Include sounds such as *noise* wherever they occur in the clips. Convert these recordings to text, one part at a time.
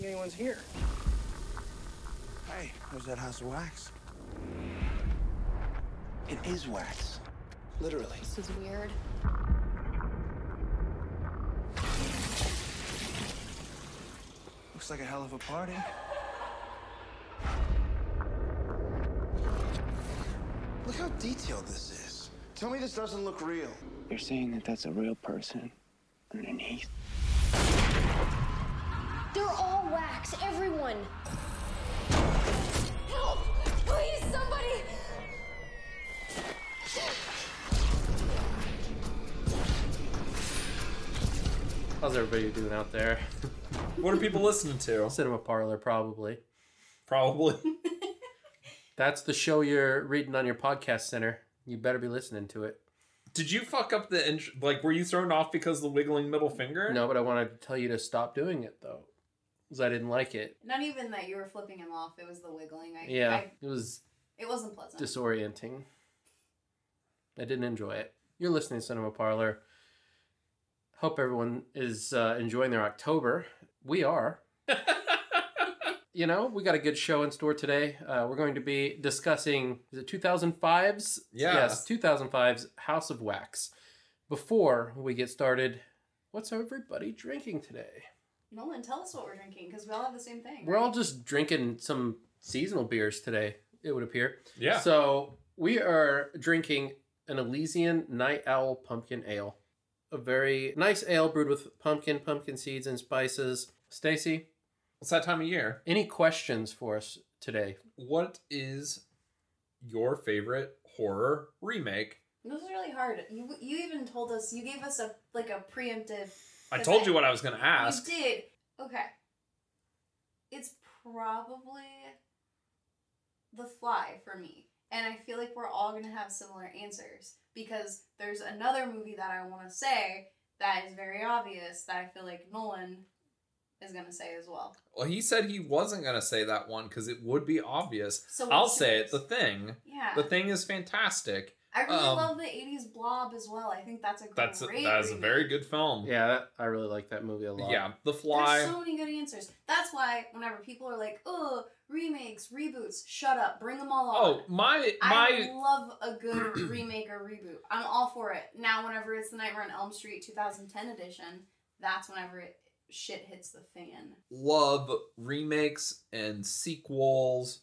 think anyone's here. Hey, there's that house of wax. It is wax. Literally. This is weird. Looks like a hell of a party. Look how detailed this is. Tell me this doesn't look real. You're saying that that's a real person underneath? They're wax, everyone. Help! Please, somebody! How's everybody doing out there? *laughs* What are people listening to? Cinema Parlor, probably. Probably. *laughs* That's the show you're reading on your podcast center. You better be listening to it. Did you fuck up the int- like? Were you thrown off because of the wiggling middle finger? No, but I wanted to tell you to stop doing it though, because I didn't like it. Not even that you were flipping him off. It was the wiggling. I, Yeah, I, it was it wasn't pleasant. disorienting. I didn't enjoy it. You're listening to Cinema Parlor. Hope everyone is uh, enjoying their October. We are. *laughs* you know, we got a good show in store today. Uh, we're going to be discussing is it 2005's? Yeah. Yes, 2005's House of Wax. Before we get started, what's everybody drinking today? Nolan, tell us what we're drinking because we all have the same thing. We're all just drinking some seasonal beers today, it would appear. Yeah. So we are drinking an Elysian Night Owl Pumpkin Ale. A very nice ale brewed with pumpkin, pumpkin seeds, and spices. Stacy, It's that time of year. any questions for us today? What is your favorite horror remake? This is really hard. You you even told us you gave us a like a preemptive. I told I- you what I was going to ask. You did. Okay. It's probably the fly for me. And I feel like we're all going to have similar answers because there's another movie that I want to say that is very obvious that I feel like Nolan is going to say as well. Well, he said he wasn't going to say that one because it would be obvious. So I'll say it. The Thing. Yeah. The Thing is fantastic. I really um, love the 80s blob as well. I think that's a That's a, great that is a very good film. Yeah, that, I really like that movie a lot. Yeah, The Fly. There's so many good answers. That's why whenever people are like, "Oh, remakes, reboots," shut up, bring them all on. oh, my I my love a good *clears throat* remake or reboot. I'm all for it. Now, whenever it's the Nightmare on Elm Street 2010 edition, that's whenever it shit hits the fan. love remakes and sequels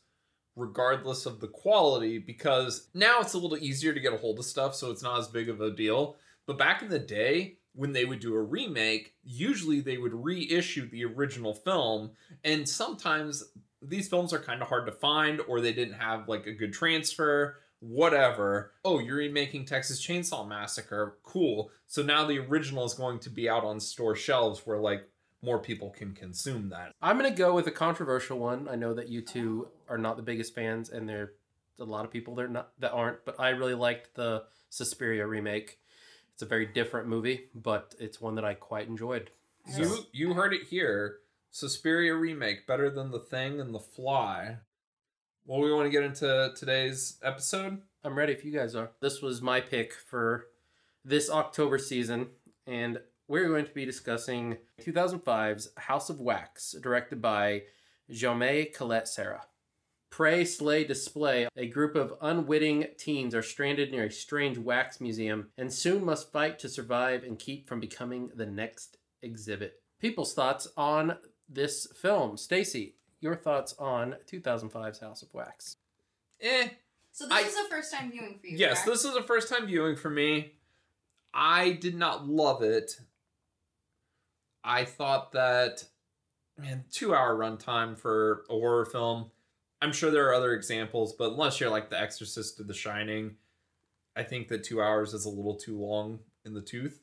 regardless of the quality because now it's a little easier to get a hold of stuff so it's not as big of a deal. But back in the day when they would do a remake usually they would reissue the original film and sometimes these films are kind of hard to find or they didn't have like a good transfer whatever. Oh you're remaking texas chainsaw massacre. Cool. So now the original is going to be out on store shelves where like more people can consume that. I'm going to go with a controversial one. I know that you two are not the biggest fans, and there are a lot of people there not that aren't. But I really liked the Suspiria remake. It's a very different movie, but it's one that I quite enjoyed. You you heard it here. Suspiria remake better than The Thing and The Fly. Well, we want to get into today's episode. I'm ready if you guys are. This was my pick for this October season, and we're going to be discussing 2005's House of Wax, directed by Jaume Collet-Serra. Prey, Slay, Display. A group of unwitting teens are stranded near a strange wax museum and soon must fight to survive and keep from becoming the next exhibit. People's thoughts on this film. Stacy, your thoughts on 2005's House of Wax? Eh. So this I- is a first time viewing for you. Yes, correct? this is a first time viewing for me. I did not love it. I thought that, man, two hour runtime for a horror film. I'm sure there are other examples, but unless you're like The Exorcist or The Shining, I think that two hours is a little too long in the tooth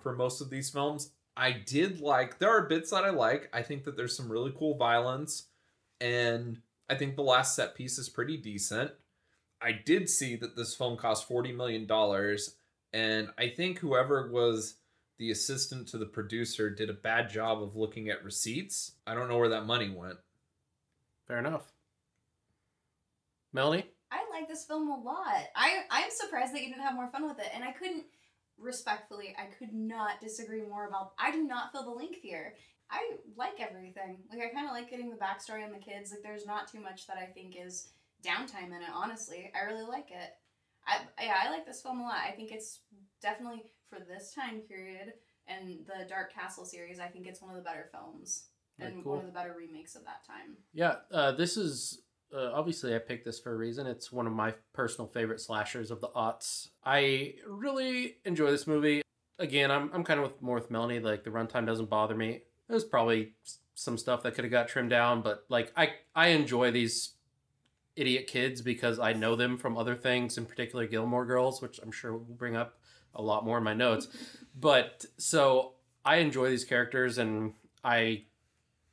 for most of these films. I did like, there are bits that I like. I think that there's some really cool violence, and I think the last set piece is pretty decent. I did see that this film cost $40 million, and I think whoever was the assistant to the producer did a bad job of looking at receipts. I don't know where that money went. Fair enough. Melanie? I like this film a lot. I I'm surprised that you didn't have more fun with it, and I couldn't respectfully, I could not disagree more about. I do not feel the link here. I like everything. Like I kind of like getting the backstory on the kids. Like there's not too much that I think is downtime in it. Honestly, I really like it. I yeah, I like this film a lot. I think it's definitely for this time period and the Dark Castle series. I think it's one of the better films and cool. one of the better remakes of that time. Yeah, uh, this is uh, obviously I picked this for a reason. It's one of my personal favorite slashers of the aughts. I really enjoy this movie. Again, I'm I'm kind of with more with Melanie. Like the runtime doesn't bother me. There's probably some stuff that could have got trimmed down, but like I I enjoy these idiot kids because I know them from other things, in particular Gilmore Girls, which I'm sure we'll bring up a lot more in my notes. but so I enjoy these characters, and I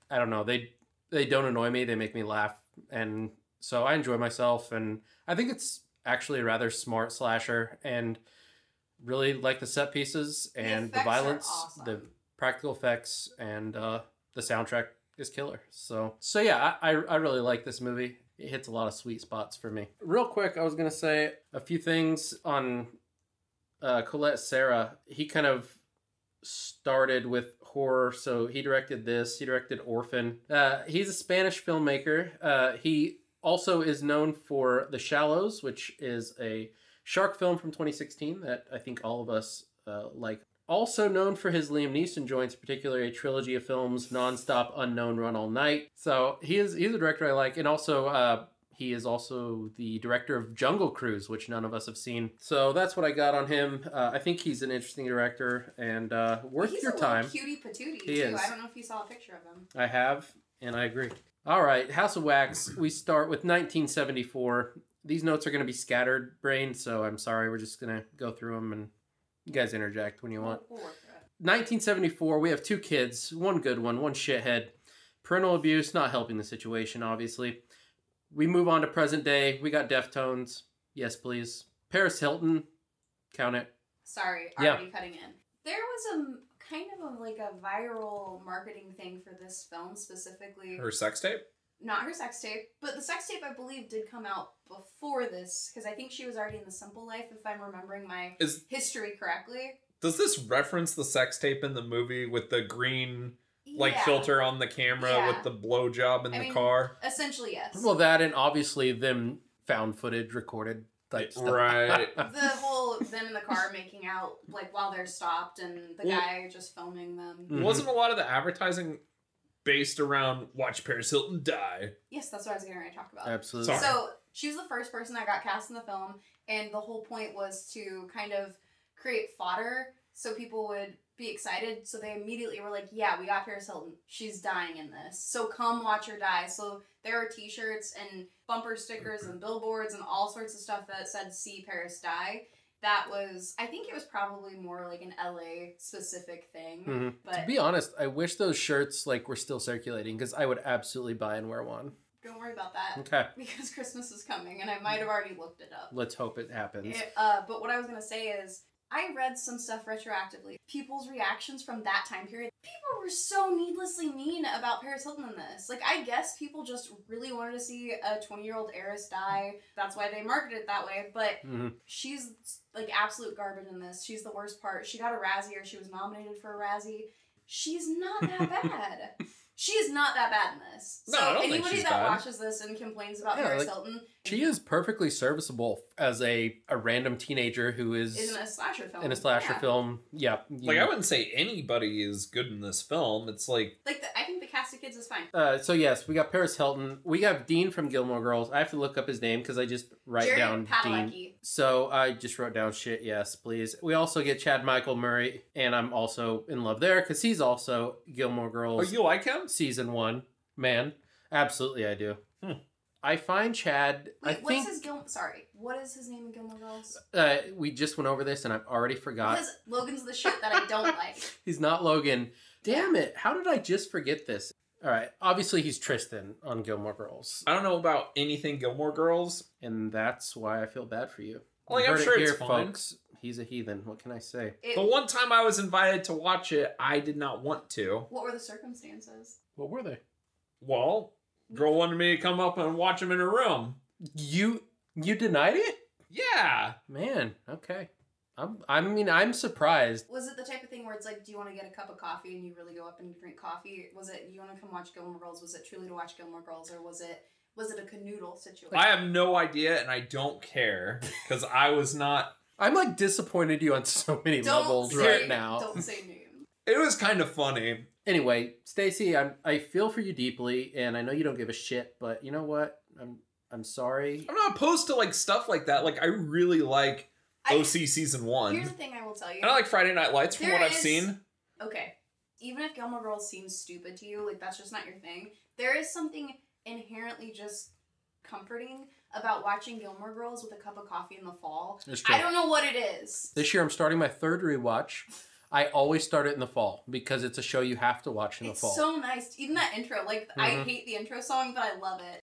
I don't know they they don't annoy me. They make me laugh, and so I enjoy myself. And I think it's actually a rather smart slasher, and really like the set pieces and the, are violence, awesome. the practical effects, and uh, the soundtrack is killer. So so yeah, I, I I really like this movie. It hits a lot of sweet spots for me. Real quick, I was gonna say a few things on uh, Collet-Serra. He kind of started with horror, so he directed this. He directed Orphan. Uh, he's a Spanish filmmaker. Uh, he also is known for The Shallows, which is a shark film from 2016 that I think all of us uh, like. Also known for his Liam Neeson joints, particularly a trilogy of films, Nonstop, Unknown, Run All Night. So he is he's a director I like, and also uh, he is also the director of Jungle Cruise, which none of us have seen. So that's what I got on him. Uh, I think he's an interesting director and uh, worth He's your time. cutie patootie He too. is. I don't know if you saw a picture of him. I have, and I agree. All right, House of Wax. We start with 1974. These notes are going to be scattered brain, so I'm sorry. We're just going to go through them and you guys interject when you want. We'll, we'll work through 1974, we have two kids, one good one, one shithead. Parental abuse not helping the situation, obviously. We move on to present day. We got Deftones. Yes, please. Paris Hilton. Count it. Sorry, Yeah. already cutting in. There was a kind of a, like a viral marketing thing for this film specifically. Her sex tape? Not her sex tape, but the sex tape I believe did come out before this because I think she was already in the Simple Life if I'm remembering my Is history correctly. does this reference the sex tape in the movie with the green like Yeah. filter on the camera Yeah. with the blowjob in I the mean, car? Essentially, yes. Well, that and obviously them found footage recorded type stuff. Right. *laughs* the whole them in the car making out like while they're stopped and the Well- guy just filming them. Mhm. Wasn't a lot of the advertising based around watch Paris Hilton die? Yes, that's what I was getting ready to talk about. Absolutely. Sorry. So she was the first person that got cast in the film, and the whole point was to kind of create fodder so people would be excited. So they immediately were like, "Yeah, we got Paris Hilton. She's dying in this. So come watch her die." So there are T-shirts and bumper stickers and billboards and all sorts of stuff that said "See Paris Die." That was, I think it was probably more like an LA specific thing, Mhm. but To be honest, I wish those shirts like were still circulating because I would absolutely buy and wear one. don't worry about that Okay, *laughs* because Christmas is coming, and I might have already looked it up. let's hope it happens. It- uh, but what I was gonna say is, I read some stuff retroactively. People's reactions from that time period. People were so needlessly mean about Paris Hilton in this. Like, I guess people just really wanted to see a 20 year old heiress die. That's why they marketed it that way. But Mhm. she's like absolute garbage in this. She's the worst part. She got a Razzie or she was nominated for a Razzie. She's not that *laughs* bad. She is not that bad in this. No, So I don't think anybody she's that bad. watches this and complains about Yeah, Paris like, Hilton She is perfectly serviceable as a, a random teenager who is is in a slasher film. in a slasher Yeah. film. Yeah. Like you- I wouldn't say anybody is good in this film. It's like Like the, I think the cast of kids is fine. Uh, so yes, we got Paris Hilton. We got Dean from Gilmore Girls. I have to look up his name because I just write Jared down Dean. Padalecki. So I just wrote down shit. Yes, please. We also get Chad Michael Murray, and I'm also in love there because he's also Gilmore Oh, Girls you like him? season one. Man, absolutely, I do. Hmm. I find Chad. Wait, I what's think his Gil? Sorry, what is his name in Gilmore Girls? uh, we just went over this, and I've already forgot. Because Logan's the shit that I don't *laughs* like. He's not Logan. Damn it! How did I just forget this? All right, obviously he's Tristan on Gilmore Girls, I don't know about anything Gilmore Girls. and that's why I feel bad for you. Like, You I'm heard it sure here, it's fine. folks. He's a heathen. What can I say? It, The one time I was invited to watch it, I did not want to. what were the circumstances? What were they? Well, girl wanted me to come up and watch him in her room. You you denied it, Yeah. man. Okay, I'm, I mean, I'm surprised. Was it the type of thing where it's like, do you want to get a cup of coffee and you really go up and you drink coffee? Was it you want to come watch Gilmore Girls? Was it truly to watch Gilmore Girls, or was it was it a canoodle situation? I have no idea, and I don't care because I was not. I'm like disappointed you on so many don't levels say, right now. Don't say names. It was kind of funny. Anyway, Stacy, I'm I feel for you deeply, and I know you don't give a shit, but you know what? I'm I'm sorry. I'm not opposed to like stuff like that. Like I really like I- OC season one. Here's the thing I will tell you. And I like Friday Night Lights from There what I've seen. okay, even if Gilmore Girls seems stupid to you, like that's just not your thing. There is something inherently just comforting about watching Gilmore Girls with a cup of coffee in the fall. It's I don't know what it is. This year I'm starting my third rewatch. I always start it in the fall because it's a show you have to watch in the It's fall. so nice. Even that intro, like I Mhm. hate the intro song, but I love it.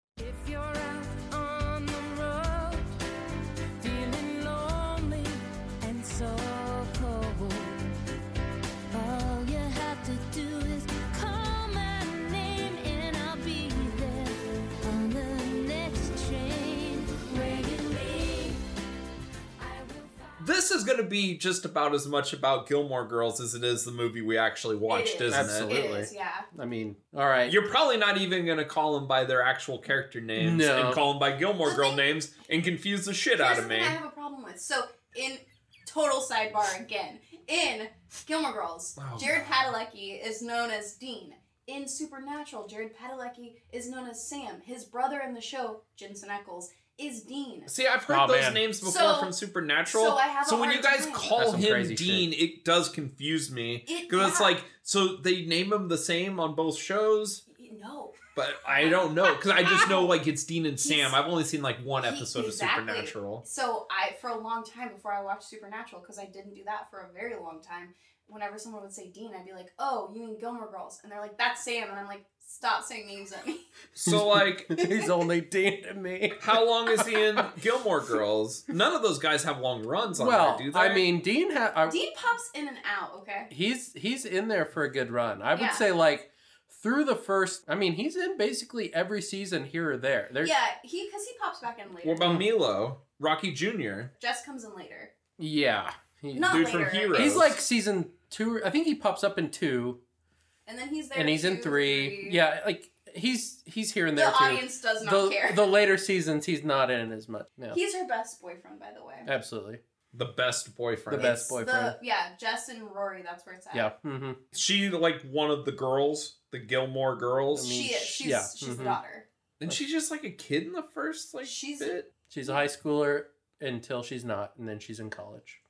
This is going to be just about as much about Gilmore Girls as it is the movie we actually watched, It is. isn't Absolutely. it? It is, yeah. I mean, all right. You're probably not even going to call them by their actual character names No. and call them by Gilmore The Girl thing- names and confuse the shit Here's out the of thing me. I have a problem with. So in total sidebar again, in Gilmore Girls, Oh, Jared Padalecki is known as Dean. In Supernatural, Jared Padalecki is known as Sam. His brother in the show, Jensen Ackles, is Dean. See, I've heard Oh, those man. names before So- from Supernatural. so I have a when hard you guys time. Call him crazy Dean, it does confuse me. It- Because it's yeah. like, so they name him the same on both shows, No. but I don't know. Because I just know, like, it's Dean and Sam. I've only seen, like, one He- episode exactly. of Supernatural. So I, for a long time before I watched Supernatural, because I didn't do that for a very long time. Whenever someone would say Dean, I'd be like, "Oh, you mean Gilmore Girls?" And they're like, "That's Sam," and I'm like, "Stop saying names at me." *laughs* So, like, *laughs* He's only Dean to me. *laughs* how long is he in Gilmore Girls? None of those guys have long runs on Well, there, do they? I mean, Dean ha- I- Dean pops in and out. Okay. he's he's in there for a good run. I would Yeah. say like through the first. I mean, he's in basically every season here or there. There, Yeah, he because he pops back in later. what about Milo? Rocky Jr.? Jess comes in later. yeah. He- Not Dude later. from Heroes. he's like season two. I think he pops up in two, And then he's there. and he's in two, three. Yeah, like he's he's here and The there too. audience does not the, care. the later seasons, he's not in as much. Yeah, He's her best boyfriend, by the way. absolutely. The best boyfriend. The best It's boyfriend. The, yeah, Jess and Rory. That's where it's at. Yeah. hmm She, like, one of the girls, the Gilmore girls. I mean, she is. She's yeah, she's the mhm. daughter. Isn't she just, like, a kid in the first, like, She's- bit? She's a high schooler until she's not, and then she's in college.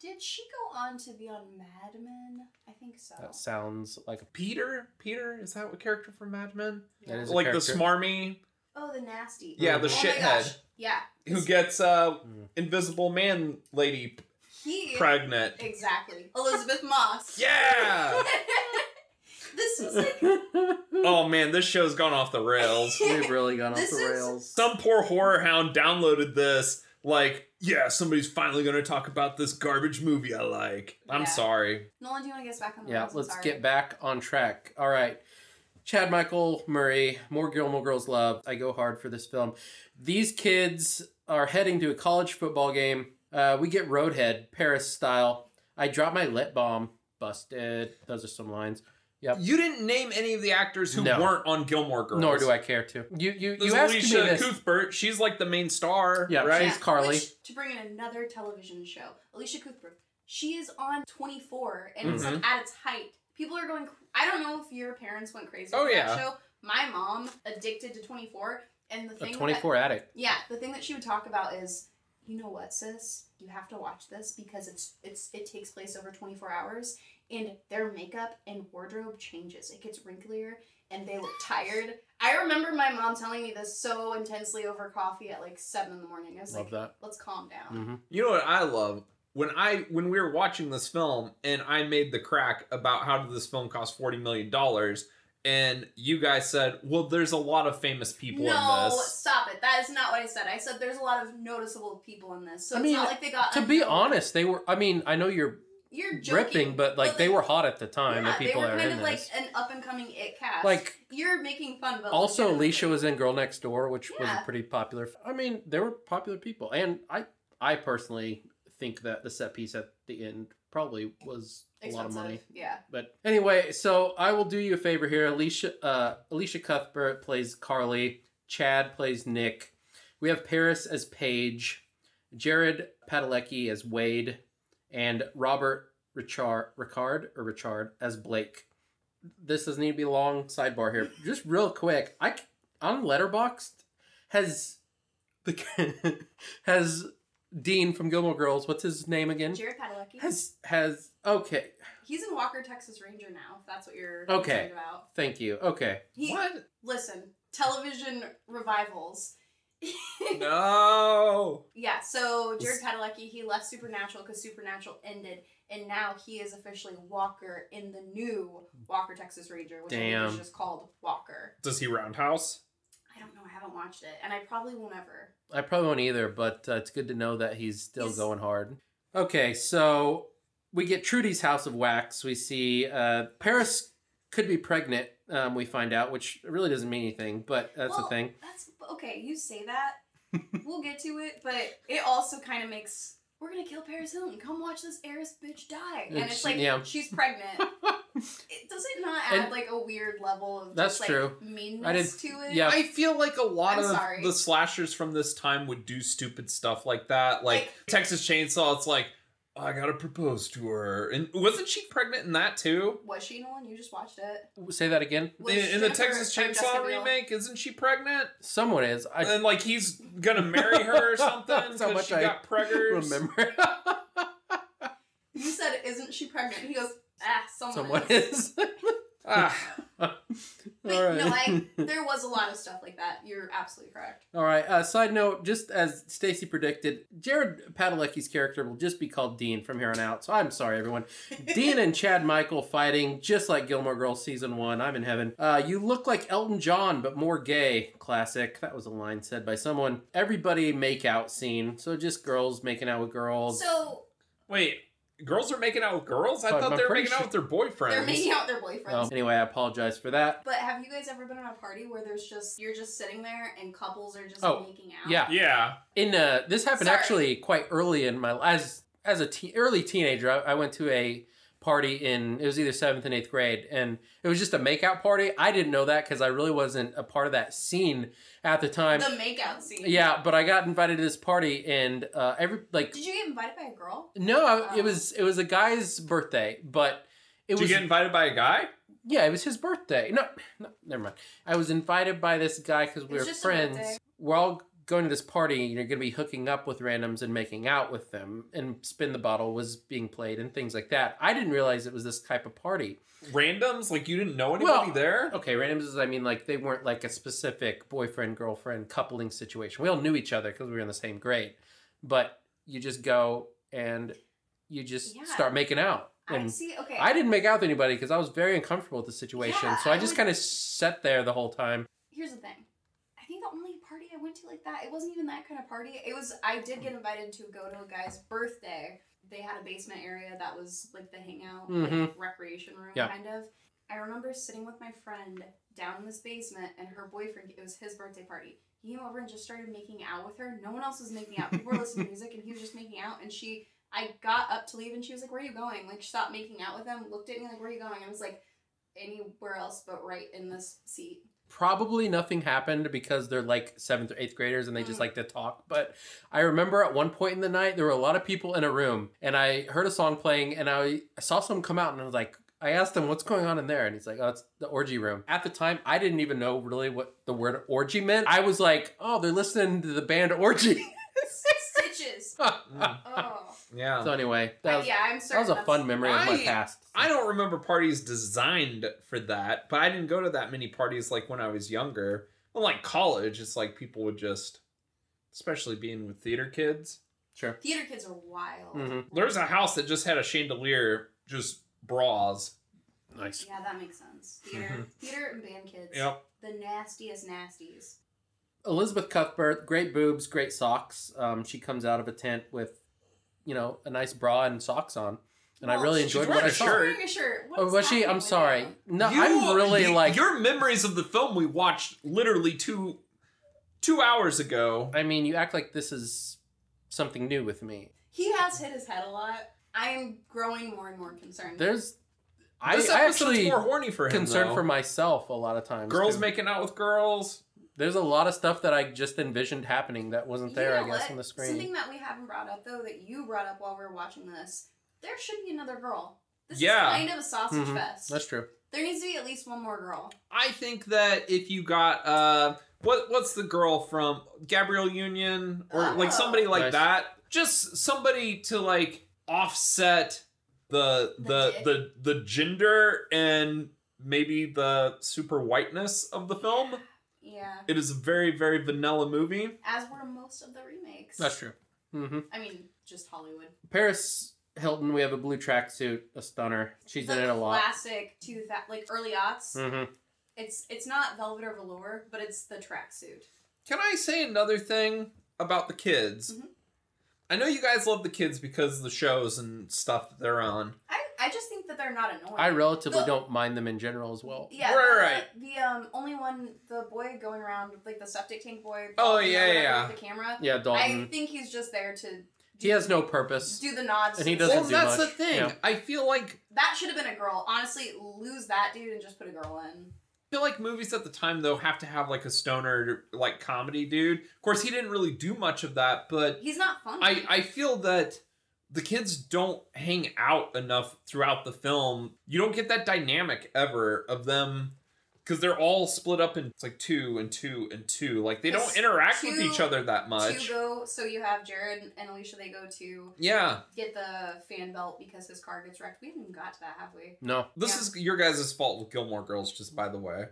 Did she go on to be on Mad Men? I think so. That sounds like a Peter? Peter? Is that a character from Mad Men? that is a Like the smarmy Oh, the nasty. Yeah, the oh shithead. Yeah. who gets uh Mm. invisible man lady He pregnant. exactly Elisabeth Moss. *laughs* Yeah. *laughs* this is like *laughs* oh man, this show's gone off the rails. We've really gone off This the is- rails. Some poor horror hound downloaded this like, yeah, somebody's finally going to talk about this garbage movie I like. I'm Yeah. sorry. Nolan. Do you want to get us back on the Yeah, rails? I'm let's sorry. get back on track. All right. Chad Michael Murray, more Gilmore Girls love. I go hard for this film. These kids are heading to a college football game. Uh, we get Roadhead, Paris style. I drop my lip bomb. Busted. Those are some lines. Yep. You didn't name any of the actors who No. weren't on Gilmore Girls. Nor do I care to. You you There's you asked me Elisha this. Cuthbert. She's like the main star. Yeah, right. she's Carly. Which, to bring in another television show, Elisha Cuthbert. She is on 24, and it's Mm-hmm. like at its height. People are going. I don't know if your parents went crazy Oh, for yeah. that show. My mom addicted to 24, and the A thing. that- 24 addict. yeah, the thing that she would talk about is, you know what, sis, you have to watch this because it's it's it takes place over 24 hours, and their makeup and wardrobe changes. It gets wrinklier, and they look tired. I remember my mom telling me this so intensely over coffee at like seven in the morning. I was Love like, that. let's calm down. hmm You know what I love? When I when we were watching this film and I made the crack about how did this film cost forty million dollars, and you guys said, "Well, there's a lot of famous people no, in this." stop it. That is not what I said. I said there's a lot of noticeable people in this, so I it's mean, not like they got. To be honest, they were. I mean, I know you're you're joking, ripping, but like they were hot at the time. Yeah, the people they were kind in of like this. an up and coming it cast. Like you're making fun, but also. Elisha was in Girl Next Door, which was Yeah. a pretty popular. I mean, they were popular people, and I I personally think that the set piece at the end probably was a lot of money. Yeah. But anyway, so I will do you a favor here. Elisha uh, Elisha Cuthbert plays Carly. Chad plays Nick. We have Paris as Paige, Jared Padalecki as Wade, and Robert Richard Ricard or Richard as Blake. This doesn't need to be a long sidebar here. *laughs* Just real quick, I on Letterboxd has the *laughs* has Dean from Gilmore Girls. What's his name again? Jared Padalecki. Has has okay. He's in Walker, Texas Ranger now. If that's what you're Okay. concerned about. Thank you. Okay. He, What? Listen, television revivals. No. *laughs* Yeah, so Jared Padalecki, he left Supernatural because Supernatural ended, and now he is officially Walker in the new Walker Texas Ranger, which I think Damn. is just called Walker. Does he roundhouse? I don't know, I haven't watched it, and I probably won't ever. I probably won't either, but uh, it's good to know that he's still He's- going hard. Okay, so we get Trudy's House of Wax. We see uh, Paris could be pregnant. Um, we find out, which really doesn't mean anything, but that's well, the thing. That's okay. You say that. *laughs* we'll get to it, but it also kind of makes we're gonna kill Paris Hilton. Come watch this heiress bitch die, and It's- it's like yeah. she's pregnant. *laughs* it, does it not add And- like a weird level of That's just, like, true. meanness didn't- to it? yeah. I feel like a lot I'm of sorry. the slashers from this time would do stupid stuff like that. Like, Like- Texas Chainsaw, it's like, I gotta propose to her. And wasn't she pregnant in that too? Was she Nolan? You just watched it. Say that again. Was In, in the Texas Chainsaw remake, isn't she pregnant? Someone is. I and like he's gonna marry her or *laughs* something That's how because much she I got preggers. remember. You said, "Isn't she pregnant?" He goes, "Ah, someone, Someone is." is. *laughs* Ah, *laughs* But All right. no, *laughs* I there was a lot of stuff like that. You're absolutely correct. All right. Uh, side note: just as Stacy predicted, Jared Padalecki's character will just be called Dean from here on out. So I'm sorry, everyone. *laughs* Dean and Chad Michael fighting just like Gilmore Girls season one. I'm in heaven. Uh, you look like Elton John, but more gay. Classic. That was a line said by someone. Everybody make out scene. So just girls making out with girls. So wait, girls are making out with girls? I But thought they were pretty making out with their boyfriends. they're making out with their boyfriends. Well, anyway, I apologize for that. But have you guys ever been at a party where there's just you're just sitting there and couples are just Oh, making out? yeah. Yeah. in uh this happened Sorry. actually quite early in my as as a teen, early teenager I, I went to a party in it was either seventh and eighth grade and it was just a makeout party i didn't know that because i really wasn't a part of that scene at the time The makeout scene. yeah but i got invited to this party and uh every like Did you get invited by a girl? no I, Oh. it was it was a guy's birthday but it Did was you get invited by a guy? yeah, it was his birthday. No, no, never mind. I was invited by this guy because we was were just a birthday. friends. We're all going to this party, and you're going to be hooking up with randoms and making out with them. And Spin the Bottle was being played and things like that. I didn't realize it was this type of party. Randoms? Like you didn't know anybody Well, there? Okay, randoms is, I mean, like they weren't like a specific boyfriend girlfriend coupling situation. We all knew each other because we were in the same grade. But you just go and you just Yeah. start making out. I And see. Okay. I didn't make out with anybody because I was very uncomfortable with the situation. Yeah, so I I just would- kind of sat there the whole time. Here's the thing. I think the only party I went to like that, it wasn't even that kind of party. It was I did get invited to go to a guy's birthday. They had a basement area that was like the hangout, like Mhm. recreation room Yeah. kind of. I remember sitting with my friend down in this basement and her boyfriend, it was his birthday party. He came over and just started making out with her. No one else was making out. People were listening to *laughs* music and he was just making out and she I got up to leave and she was like, Where are you going? Like stopped making out with him, looked at me like, Where are you going? I was like, Anywhere else but right in this seat. Probably nothing happened because they're like seventh or eighth graders and they just Mhm. like to talk. But I remember at one point in the night, there were a lot of people in a room and I heard a song playing and I, I saw someone come out and I was like, I asked him, what's going on in there? And he's like, oh, it's the orgy room. At the time, I didn't even know really what the word orgy meant. I was like, oh, they're listening to the band Orgy. *laughs* Stitches. *laughs* Oh. Yeah. So anyway, that was, yeah, I'm that was a fun memory of my I- past. I don't remember parties designed for that, but I didn't go to that many parties like when I was younger. Well, like college, it's like people would just, especially being with theater kids. Sure. Theater kids are wild. Mhm. There's a house that just had a chandelier, just bras. Nice. Yeah, that makes sense. *laughs* Theater, theater, and band kids. Yep. The nastiest nasties. Elizabeth Cuthbert, great boobs, great socks. Um, she comes out of a tent with, you know, a nice bra and socks on, and I really enjoyed wearing what I a saw. shirt. Wearing a shirt. What Oh, is was she? I'm sorry. No, You- I'm really you- like. your memories of the film we watched literally two two hours ago. I mean, you act like this is something new with me. He has hit his head a lot. I'm growing more and more concerned. There's I, This I actually more horny for him. concerned though. for myself a lot of times. girls too. making out with girls. There's a lot of stuff that I just envisioned happening that wasn't there, You I guess, what? on the screen. Something that we haven't brought up though, that you brought up while we were watching this, there should be another girl. This Yeah. is kind of a sausage Mhm. fest. That's true. There needs to be at least one more girl. I think that if you got uh what what's the girl from Gabrielle Union or like Oh. somebody like Nice. that, just somebody to like offset the The the the the gender and maybe the super whiteness of the film. Yeah. It is a very very vanilla movie. As were most of the remakes. That's true. Mm-hmm. I mean, just Hollywood. Paris Hilton, we have a blue tracksuit, a stunner. She's the in it a lot. classic two that like early aughts. hmm It's it's not velvet or velour, but it's the tracksuit. Can I say another thing about the kids? Mhm. I know you guys love the kids because of the shows and stuff that they're on. I I just think that they're not annoying. I relatively The- don't mind them in general as well. Yeah, Right, the, right. The um only one, the boy going around like the septic tank boy. Oh, yeah, whatever, yeah. with The camera. Yeah, don't. I think he's just there to. He has no purpose. Do the nods. And he doesn't well, do that's much. the thing. Yeah. I feel like That should have been a girl. Honestly, lose that dude and just put a girl in. I feel like movies at the time though have to have like a stoner like comedy dude. Of course, he didn't really do much of that, but He's not funny. I I feel that the kids don't hang out enough throughout the film. You don't get that dynamic ever of them because they're all split up in it's like two and two and two. Like they don't Yes, interact with each other that much. To go, so you have Jared and Elisha. They go to Yeah, get the fan belt because his car gets wrecked. We haven't even got to that, have we? No. this Yeah. is your guys' fault with Gilmore Girls. Just by the way,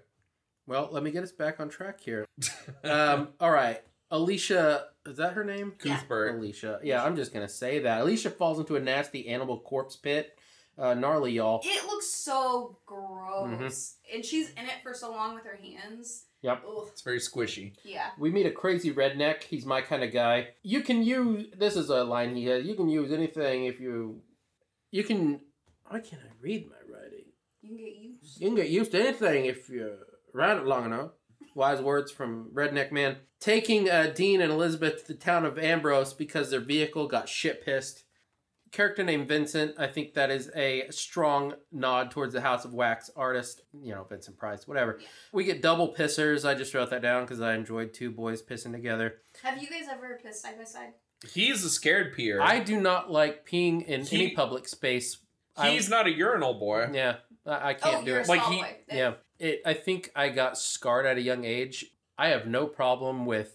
Well, let me get us back on track here. *laughs* Um, all right. Elisha, is that her name? Yeah. Cuthbert. Elisha. Yeah, I'm just gonna say that. Elisha falls into a nasty animal corpse pit. Uh, gnarly, y'all. It looks so gross, and she's in it for so long with her hands. Yep. Ugh. It's very squishy. Yeah. We meet a crazy redneck. He's my kind of guy. You can use this is a line he has. You can use anything if you. You can. Why can't I read my writing? You can get used. You can get used to anything if you write it long enough. Wise words from Redneck Man. Taking uh, Dean and Elizabeth to the town of Ambrose because their vehicle got shit pissed. Character named Vincent. I think that is a strong nod towards the House of Wax artist. You know, Vincent Price, whatever. We get double pissers. I just wrote that down because I enjoyed two boys pissing together. Have you guys ever pissed side by side? He's a scared peer. I do not like peeing in He- any public space. I- He's not a urinal boy. Yeah, I, I can't oh, do you're it. a Like he- boy. Yeah, it. I think I got scarred at a young age. I have no problem with.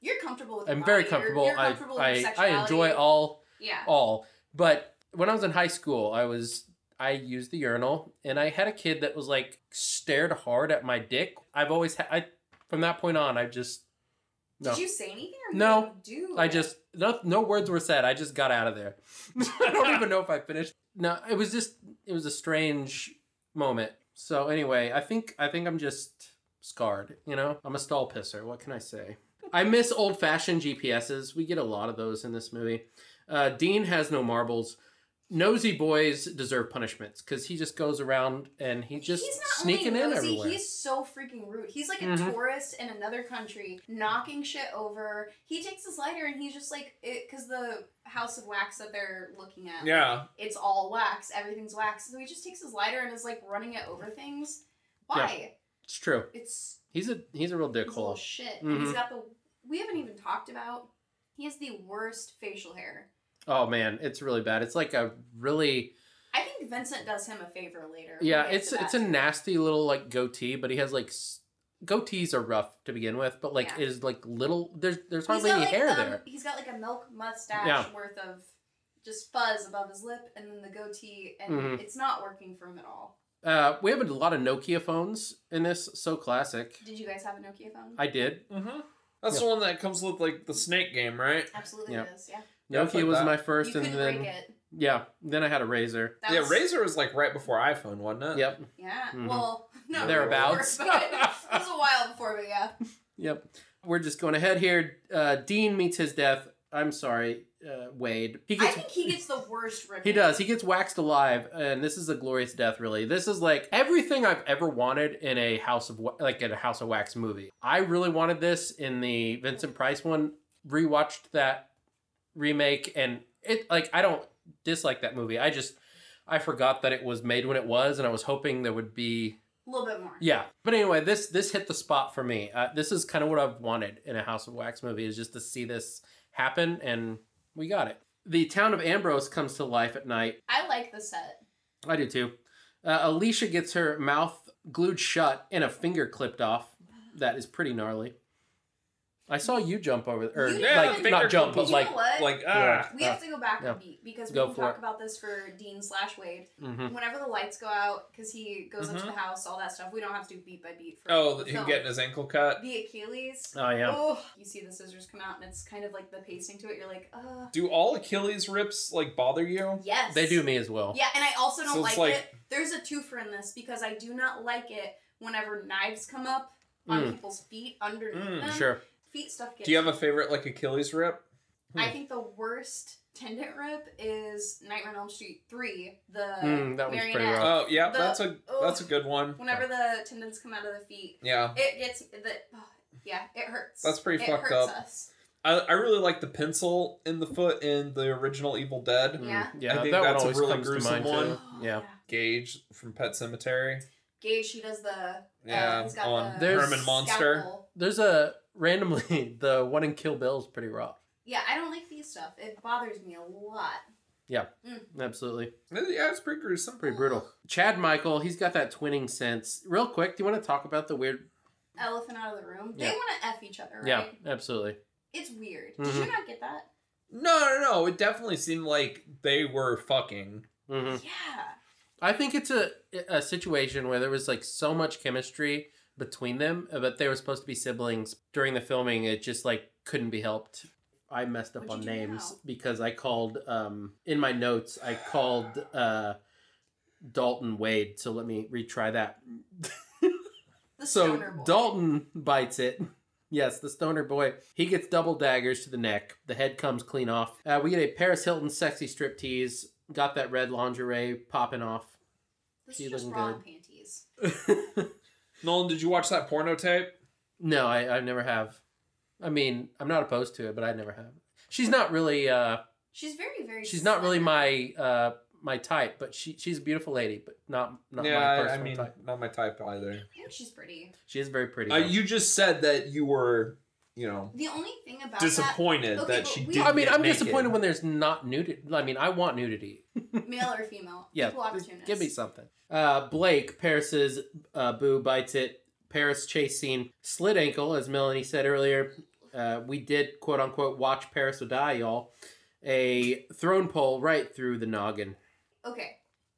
You're comfortable with. I'm very body. You're- comfortable. You're, comfortable I I, I enjoy all Yeah. all. But when I was in high school, I was I used the urinal, and I had a kid that was like stared hard at my dick. I've always had. I from that point on, I just no. Did you say anything? No. Do I just no no words were said. I just got out of there. *laughs* I don't *laughs* even know if I finished. No, it was just it was a strange moment. So anyway, I think I think I'm just scarred. You know, I'm a stall pisser. What can I say? I miss old fashioned GPSs. We get a lot of those in this movie. Uh, Dean has no marbles. Nosy boys deserve punishments because he just goes around and he just he's not sneaking only in everywhere. He's so freaking rude. He's like a Mhm. tourist in another country, knocking shit over. He takes his lighter and he's just like, it because the house of wax that they're looking at, Yeah. it's all wax. Everything's wax. So he just takes his lighter and is like running it over things. Why? It's true. It's He's a he's a real he's a little dickhole. shit. And he's got the. We haven't even talked about. He has the worst facial hair. Oh man, it's really bad. It's like a really I think Vincent does him a favor later. Yeah, it's it's a nasty little like goatee, but he has like s- goatees are rough to begin with, but like Yeah. is like little. There's there's hardly any like, hair um, there. He's got like a milk mustache Yeah. worth of just fuzz above his lip, and then the goatee, and Mhm. it's not working for him at all. Uh, we have a lot of Nokia phones in this. So classic. Did you guys have a Nokia phone? I did. Mm-hmm. That's Yeah. the one that comes with like the snake game, right? Absolutely Yeah. it is. Yeah. Yeah, Nokia played was that. my You first, and then break it. yeah, then I had a Razr. That yeah, was, Razr was like right before iPhone, wasn't it? Yep, Yeah. Mhm. Well, *laughs* no. Thereabouts. before, but *laughs* it was a while before, but yeah. yep. We're just going ahead here. Uh, Dean meets his death. I'm sorry, uh, Wade. He gets, I gets think he gets the worst ripping. He does. He gets waxed alive, and this is a glorious death. Really, this is like everything I've ever wanted in a House of Wa- like in a House of Wax movie. I really wanted this in the Vincent Price one. Rewatched that remake, and it like I don't dislike that movie. I just I forgot that it was made when it was, and I was hoping there would be A little bit more. yeah. But anyway, this this hit the spot for me. Uh, this is kind of what I've wanted in a House of Wax movie is just to see this happen, and we got it. The town of Ambrose comes to life at night. I like the set. I do too. Uh, Elisha gets her mouth glued shut and a finger clipped off. That is pretty gnarly. I saw you jump over, or You Yeah, like finger not jump, but was- You like know what? Like ah, we have to go back Yeah. a beat because we Go can for talk it. about this for Dean slash Wade. mhm. Whenever the lights go out, because he goes up to Mhm. the house, all that stuff. We don't have to do beat by beat for oh, the him film. getting his ankle cut. the Achilles. oh yeah. Oh, you see the scissors come out, and it's kind of like the pacing to it. You're like, uh, Do all Achilles rips like bother you? yes, They do me as well. Yeah, and I also don't So like, it's like- it. There's a twofer in this because I do not like it whenever knives come up on Mm. people's feet underneath Mm, them. Sure. Feet stuff gets. Do you have a favorite like Achilles rip? I think the worst tendon rip is Nightmare on Elm Street three. The Mm, that one's pretty rough. Oh yeah, The- that's a ugh. that's a good one. Whenever the tendons come out of the feet, Yeah, it gets the. oh, yeah, it hurts. That's pretty it fucked hurts up. Us. I, I really like the pencil in the foot in the original Evil Dead. Yeah. yeah. I think that that's a one always really comes to gruesome mind one. too. Oh, Yeah. Gage from Pet Sematary. Gage, she does the. Yeah, uh, he's got on the There's- Herman Munster. scalpel. There's a randomly *laughs* the one in Kill Bill is pretty rough. Yeah, I don't like these stuff. It bothers me a lot. Yeah. Absolutely. Yeah, it's pretty gruesome. Pretty brutal. Chad Michael, he's got that twinning sense. Real quick, do you want to talk about the weird Elephant out of the room. They want to f each other, right? Yeah, absolutely. It's weird. Did Mhm. you not get that? No, no, no. It definitely seemed like they were fucking. hmm Yeah. I think it's a a situation where there was like so much chemistry between them, uh, but they were supposed to be siblings. During the filming, it just like couldn't be helped. I messed up What'd on names now? because I called um in my notes I called uh Dalton Wade. So let me retry that. The *laughs* so boy. Dalton bites it. Yes, the stoner boy. He gets double daggers to the neck. The head comes clean off. Uh, we get a Paris Hilton sexy strip tease. Got that red lingerie popping off. This she is just bra good. panties. *laughs* Nolan, did you watch that porno tape? no, I, I never have. I mean, I'm not opposed to it, but I never have. She's not really. Uh, She's very, very. she's not really my uh, my type, but she she's a beautiful lady, but not not yeah, my I, I mean, type. not my type either. I think she's pretty. She is very pretty. Uh, you just said that you were, you know, The only thing about disappointed Okay, that she we- did. I mean, I'm naked. disappointed when there's not nudity. I mean, I want nudity. *laughs* male or female, Yeah, equal give me something. Uh, Blake, Paris's uh, boo bites it. Paris chase scene, slit ankle, as Melanie said earlier. Uh, we did quote unquote watch Paris will die, y'all. A thrown pole right through the noggin. Okay,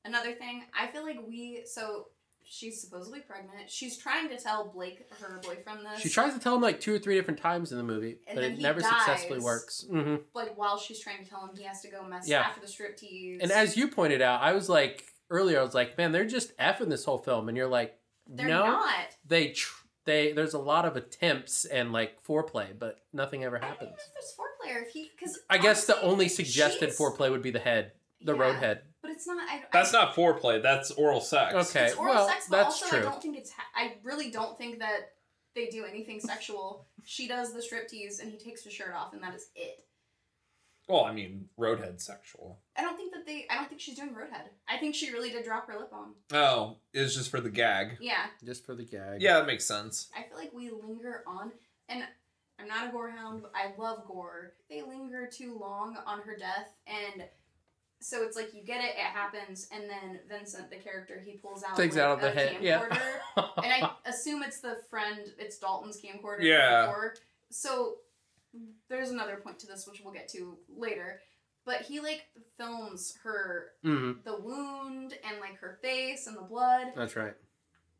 another thing. I feel like we. So she's supposedly pregnant. She's trying to tell Blake, her boyfriend, this. She tries to tell him like two or three different times in the movie, And but it never successfully dies. works. hmm Like while she's trying to tell him, he has to go mess Yeah. after the striptease. And as you pointed out, I was like earlier, I was like, man, they're just effing this whole film, and you're like, they're no, not. they tr- they there's a lot of attempts and like foreplay, but nothing ever I don't happens. know if there's foreplay or if he because I guess the only suggested foreplay would be the head, the Yeah. road head. But it's not. I, That's I, not foreplay. That's oral sex. Okay, It's oral well, sex, but that's also true. I don't think it's. Ha- I really don't think that they do anything sexual. She does the striptease and he takes her shirt off, and that is it. Well, I mean, roadhead sexual. I don't think that they. I don't think she's doing roadhead. I think she really did drop her lip on. Oh, it's just for the gag. Yeah, Just for the gag. Yeah, that makes sense. I feel like we linger on, and I'm not a gore hound, but I love gore. They linger too long on her death, and so it's like you get it, it happens, and then Vincent, the character, he pulls out Takes like, out of the a head. Yeah. *laughs* and I assume it's the friend, it's Dalton's camcorder. Yeah. Before. So there's another point to this, which we'll get to later. But he like films her hmm the wound and like her face and the blood. That's right.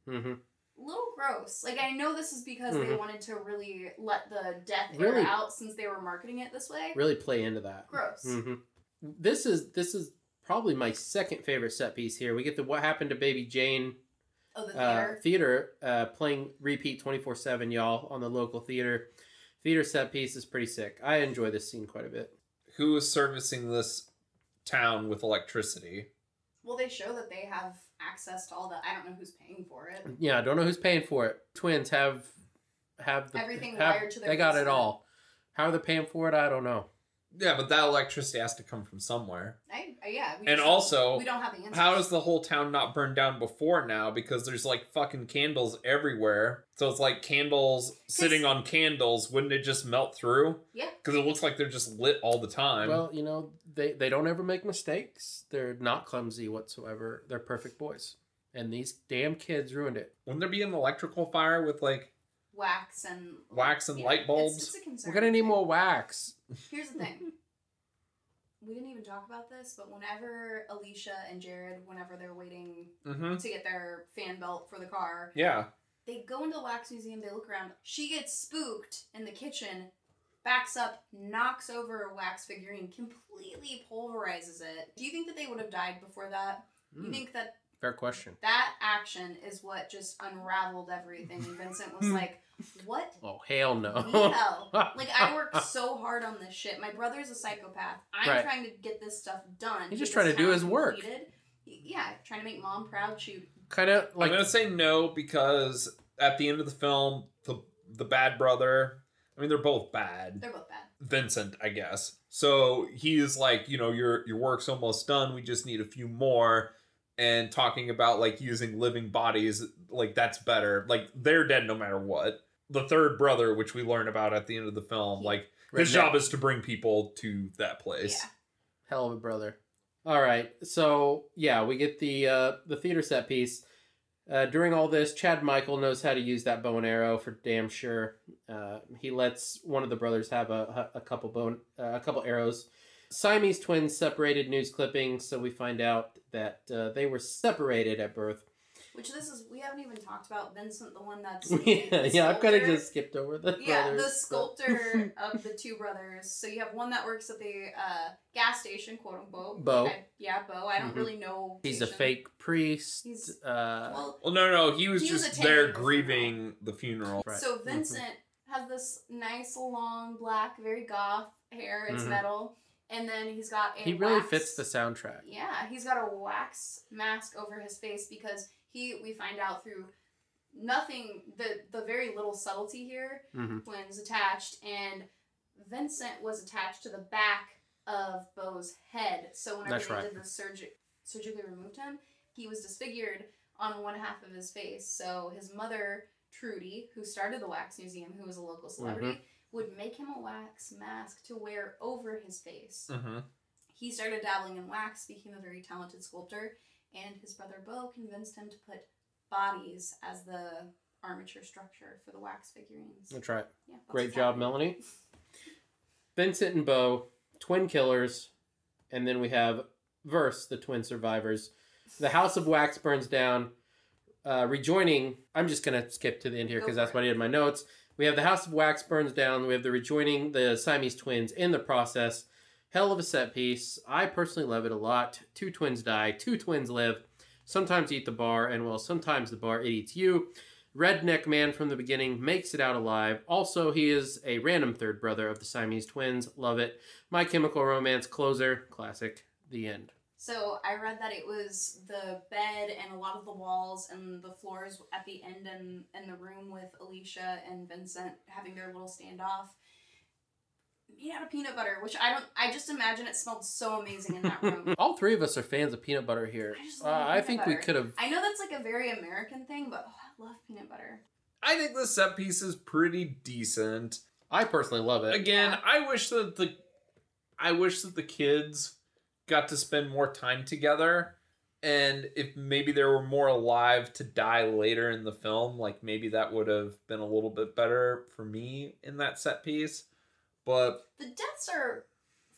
Mm-hmm. little gross. Like I know this is because they Mhm. wanted to really let the death Really- air out since they were marketing it this way. Really play into that. Gross. This is this is probably my second favorite set piece here. We get the what happened to Baby Jane Oh, the uh, theater. theater uh, playing repeat 24-7 y'all on the local theater theater set piece is pretty sick i enjoy this scene quite a bit Who is servicing this town with electricity? well, they show that they have access to all the. I don't know who's paying for it. yeah i don't know who's paying for it twins have have the Everything have, wired to their they got it all how are they're paying for it i don't know Yeah, but that electricity has to come from somewhere. I, I yeah. And just- also, we don't have the answer. How does the whole town not burn down before now? Because there's like fucking candles everywhere. So it's like candles sitting on candles. Wouldn't it just melt through? Yeah. Because it looks like they're just lit all the time. Well, you know, they, they don't ever make mistakes. They're not clumsy whatsoever. They're perfect boys. And these damn kids ruined it. Wouldn't there be an electrical fire with like wax and wax and Yeah, light it's- bulbs? It's, a concern. We're gonna need more wax. *laughs* Here's the thing. We didn't even talk about this, but whenever Elisha and Jared, whenever they're waiting mm-hmm. to get their fan belt for the car, Yeah. they go into the wax museum, they look around. She gets spooked in the kitchen, backs up, knocks over a wax figurine, completely pulverizes it. Do you think that they would have died before that? You Hmm, think that fair question. that action is what just unraveled everything? And Vincent was like, What Oh hell no. hell? Like, I worked *laughs* so hard on this shit. My brother's a psychopath. I'm Right. trying to get this stuff done. He's just trying to do his work. completed. Yeah, trying to make mom proud. Shoot. kind of I'm like gonna say no because at the end of the film, the the bad brother. I mean, they're both bad. They're both bad. Vincent, I guess. So he's like, you know, your your work's almost done. We just need a few more. And talking about like using living bodies, like that's better. Like they're dead no matter what. The third brother, which we learn about at the end of the film, like his Redneck. job is to bring people to that place. Yeah. hell of a brother. All right, so yeah, we get the uh, the theater set piece. Uh, during all this, Chad Michael knows how to use that bow and arrow for damn sure. Uh, he lets one of the brothers have a, a couple bone uh, a couple arrows. Siamese twins separated news clipping, so we find out that uh, they were separated at birth. Which this is we haven't even talked about Vincent, the one that's *laughs* yeah, yeah, I've kind of just skipped over the yeah brothers. the sculptor *laughs* of the two brothers. So you have one that works at the uh, gas station, quote unquote. Bo. I, yeah, Bo. I don't Mhm. really know. He's a fake priest. He's- uh, Well, Well, no, no, he was He just attending there the funeral. grieving the funeral. Right. So Mhm. Vincent has this nice long black, very goth hair. It's Mhm. metal, and then he's got a. he really wax- fits the soundtrack. Yeah, he's got a wax mask over his face because he. We find out through nothing the the very little subtlety here Mhm. twins attached and Vincent was attached to the back of Bo's head. So whenever That's they right. did the surgery surgically removed him, he was disfigured on one half of his face. So his mother, Trudy, who started the wax museum, who was a local celebrity, Mm-hmm. would make him a wax mask to wear over his face. Mm-hmm. He started dabbling in wax, became a very talented sculptor, and his brother Bo convinced him to put bodies as the armature structure for the wax figurines. That's right. Yeah, lots Great job, talent. Melanie. *laughs* Vincent and Bo, twin killers, and then we have Verse, the twin survivors. The House of Wax burns down, uh, rejoining. I'm just gonna skip to the end here because that's what I did in my notes. We have the House of Wax burns down. We have the rejoining the Siamese twins in the process. Hell of a set piece. I personally love it a lot. Two twins die, two twins live. Sometimes eat the bar, and well, sometimes the bar it eats you. Redneck man from the beginning makes it out alive. Also, he is a random third brother of the Siamese twins. Love it. My Chemical Romance closer, classic. The end. So I read that it was the bed and a lot of the walls and the floors at the end and in the room with Elisha and Vincent having their little standoff made out of peanut butter, which I don't. I just imagine it smelled so amazing in that room. *laughs* All three of us are fans of peanut butter here. I just love Uh, love I peanut think we could have. I know that's like a very American thing, but oh, I love peanut butter. I think the set piece is pretty decent. I personally love it. Again, Yeah. I wish that the I wish that the kids got to spend more time together and if maybe they were more alive to die later in the film, like maybe that would have been a little bit better for me in that set piece. But The deaths are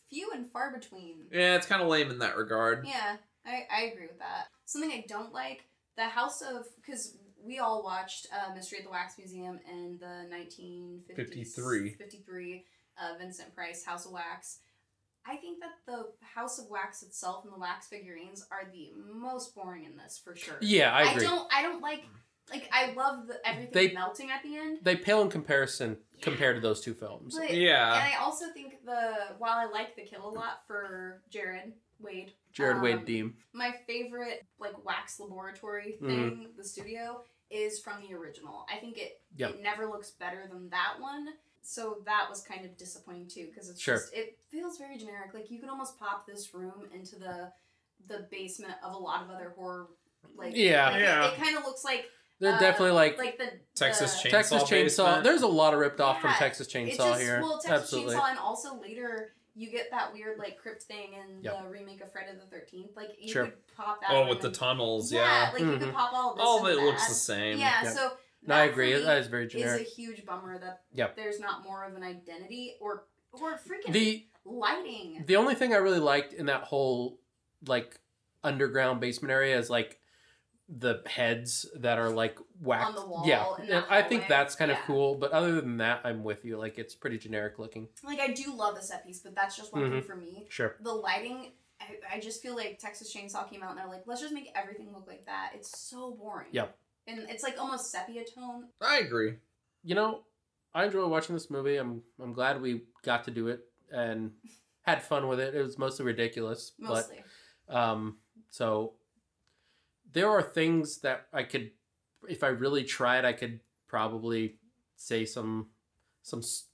few and far between. yeah, it's kind of lame in that regard. Yeah, I, I agree with that. Something I don't like the House of because we all watched uh, Mystery at the Wax Museum in the 1953 53. 53 uh, Vincent Price House of Wax. I think that the House of Wax itself and the wax figurines are the most boring in this for sure. Yeah, I agree. don't. I don't like. Like I love the, everything They- melting at the end. They pale in comparison compared to those two films. But, Yeah. And I also think the while I like the kill a lot for Jared Wade. Jared Wade um, Deem. My favorite like wax laboratory Mhm. thing, the studio, is from the original. I think it Yep. it never looks better than that one. so that was kind of disappointing too because it's Sure. just it feels very generic. Like you could almost pop this room into the the basement of a lot of other horror. Like Yeah. like, Yeah. It, kind of looks like They're uh, definitely like, like the Texas the, Chainsaw Texas Chainsaw. There's a lot of ripped off from Texas It's Chainsaw just here. well, Texas Absolutely. Chainsaw, and also later you get that weird like crypt thing in Yep. the remake of Friday the Thirteenth. Like you Sure. could pop that. Oh, with the tunnels, Yeah, yeah. like you Mhm. could pop all of this. All of and it looks the same. Yeah, Yep. so No, I agree. me That is very is generic. a huge bummer that Yep. there's not more of an identity or or freaking The lighting. the only thing I really liked in that whole like underground basement area is like the heads that are like whacked. On the wall yeah, and I think that's kind of cool. But other than that, I'm with you. Like it's pretty generic looking. Like I do love the set piece, but that's just one Mm-hmm. thing for me. Sure. The lighting, I, I just feel like Texas Chainsaw came out and they're like, let's just make everything look like that. It's so boring. Yep. And it's like almost sepia tone. I agree. You know, I enjoy watching this movie. I'm I'm glad we got to do it and had fun with it. It was mostly ridiculous, Mostly. but um, so there are things that I could, if I really tried, I could probably say some some s-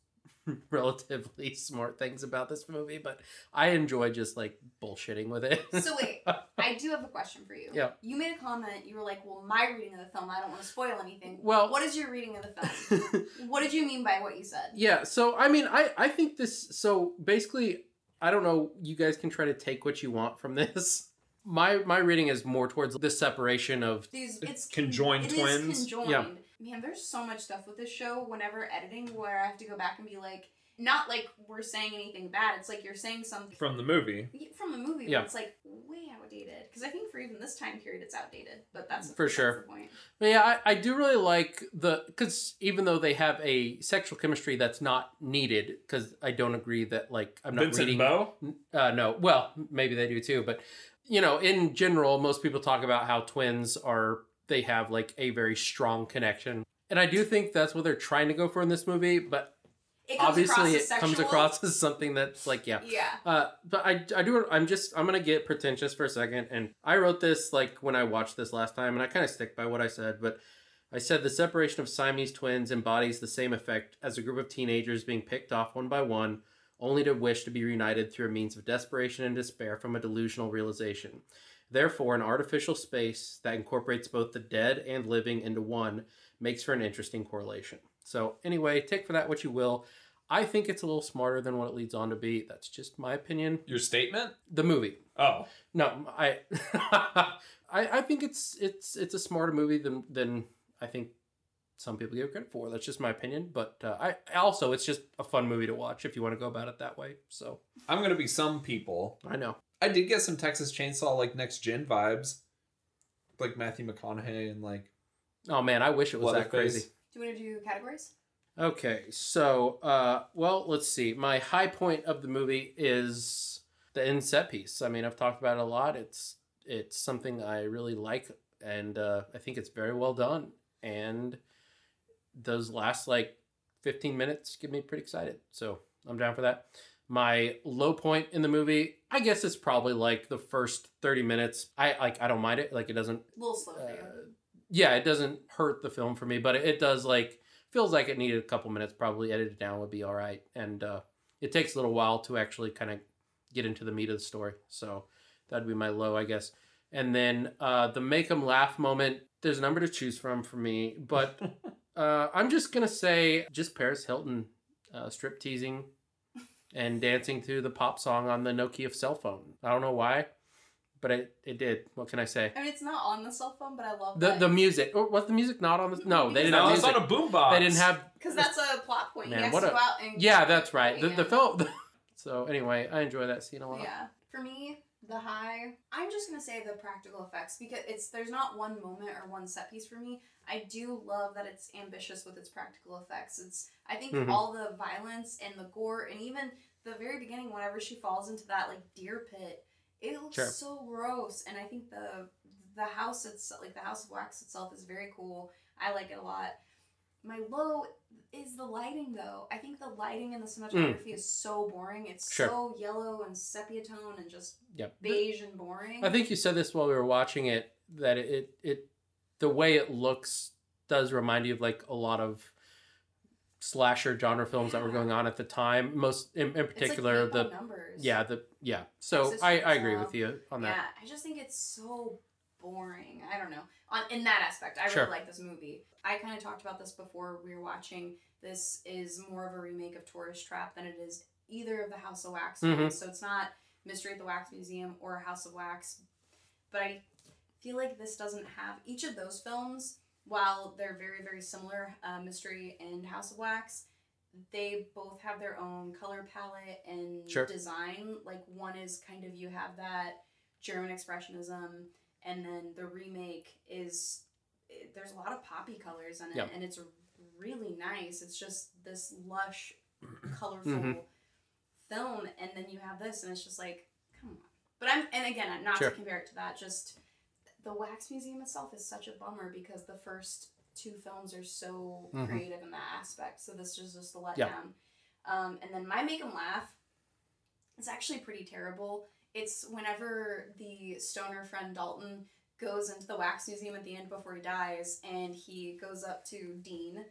*laughs* relatively *laughs* smart things about this movie. But I enjoy just like bullshitting with it. so wait, *laughs* I do have a question for you. Yeah. You made a comment. You were like, "Well, my reading of the film, I don't want to spoil anything." well, What is your reading of the film? what did you mean by what you said? Yeah, so I mean, I I think this. So basically, I don't know. You guys can try to take what you want from this. My my reading is more towards the separation of. These it's Conjoined it is twins? conjoined. Yeah. Man, there's so much stuff with this show. Whenever editing, where I have to go back and be like, not like we're saying anything bad. It's like you're saying something From the movie. from the movie. Yeah. Yeah. It's like way outdated. Because I think for even this time period, it's outdated. But that's For that's sure. The point. But yeah, I, I do really like the because even though they have a sexual chemistry that's not needed, because I don't agree that like I'm not Vincent reading. Bow? Uh, no, well, maybe they do too, but you know, in general, most people talk about how twins are they have like a very strong connection, and I do think that's what they're trying to go for in this movie. But obviously, it as comes across as something that's like, yeah. Yeah. Uh, but I, I do. I'm just. I'm gonna get pretentious for a second, and I wrote this like when I watched this last time, and I kind of stick by what I said. But I said the separation of Siamese twins embodies the same effect as a group of teenagers being picked off one by one, only to wish to be reunited through a means of desperation and despair from a delusional realization. Therefore, an artificial space that incorporates both the dead and living into one makes for an interesting correlation. So, anyway, take for that what you will. I think it's a little smarter than what it leads on to be. That's just my opinion. Your statement? The movie. Oh. No, I, *laughs* I, I think it's it's it's a smarter movie than than I think some people give credit for. That's just my opinion. But uh, I also it's just a fun movie to watch if you want to go about it that way. So I'm gonna be some people. I know. I did get some Texas Chainsaw like next gen vibes. Like Matthew McConaughey and like Oh man, I wish it was that Leatherface. crazy. Do you want to do categories? Okay, so uh, well, let's see. My high point of the movie is the end set piece. I mean, I've talked about it a lot. It's it's something I really like, and uh, I think it's very well done. And those last like fifteen minutes get me pretty excited. So I'm down for that. My low point in the movie, I guess, it's probably like the first thirty minutes. I like. I don't mind it. Like it doesn't A little slow uh, yeah, it doesn't hurt the film for me, but it, it does like feels like it needed a couple minutes. Probably edited down would be all right, and uh, it takes a little while to actually kind of get into the meat of the story. So that'd be my low, I guess. And then uh, the make them laugh moment. There's a number to choose from for me, but *laughs* uh, I'm just gonna say just Paris Hilton uh, strip teasing and dancing to the pop song on the Nokia cell phone. I don't know why, but it, it did. What can I say? I mean, it's not on the cell phone, but I love The that. the music or was the music not on the no they didn't no, have it's music. on a boombox. They didn't have Because that's a plot point. Man, he has what to a- go out and yeah that's right the the film. *laughs* so anyway, I enjoy that scene a lot. Yeah. For me, the high, I'm just gonna say the practical effects because it's there's not one moment or one set piece for me. I do love that it's ambitious with its practical effects. It's I think Mhm. all the violence and the gore and even the very beginning whenever she falls into that like deer pit, it looks Sure. so gross. And I think the the house itself, like the house of wax itself, is very cool. I like it a lot. My low is the lighting though. I think the lighting and the cinematography is so boring. It's Mm. Sure. so yellow and sepia tone and just Yep. beige and boring. I think you said this while we were watching it that it it the way it looks does remind you of like a lot of slasher genre films that were going on at the time. Most in, in particular like the numbers. yeah the yeah. So I, I agree with um, you on that. yeah. I just think it's so boring. I don't know. On in that aspect, I Sure. really like this movie. I kind of talked about this before we were watching. This is more of a remake of Tourist Trap than it is either of the House of Wax mm-hmm. films. So it's not Mystery at the Wax Museum or House of Wax. But I feel like this doesn't have each of those films. While they're very very similar, uh, Mystery and House of Wax, they both have their own color palette and Sure. design. Like one is kind of you have that German expressionism, and then the remake is there's a lot of poppy colors in it, Yep. and it's really nice. It's just this lush, *clears throat* colorful Mhm. film, and then you have this, and it's just like, come on. But I'm, and again, not Sure. to compare it to that, just the Wax Museum itself is such a bummer because the first two films are so Mhm. creative in that aspect. So this is just a letdown. Um, and then my make 'em laugh is actually pretty terrible. It's whenever the stoner friend Dalton goes into the wax museum at the end before he dies, and he goes up to Dean,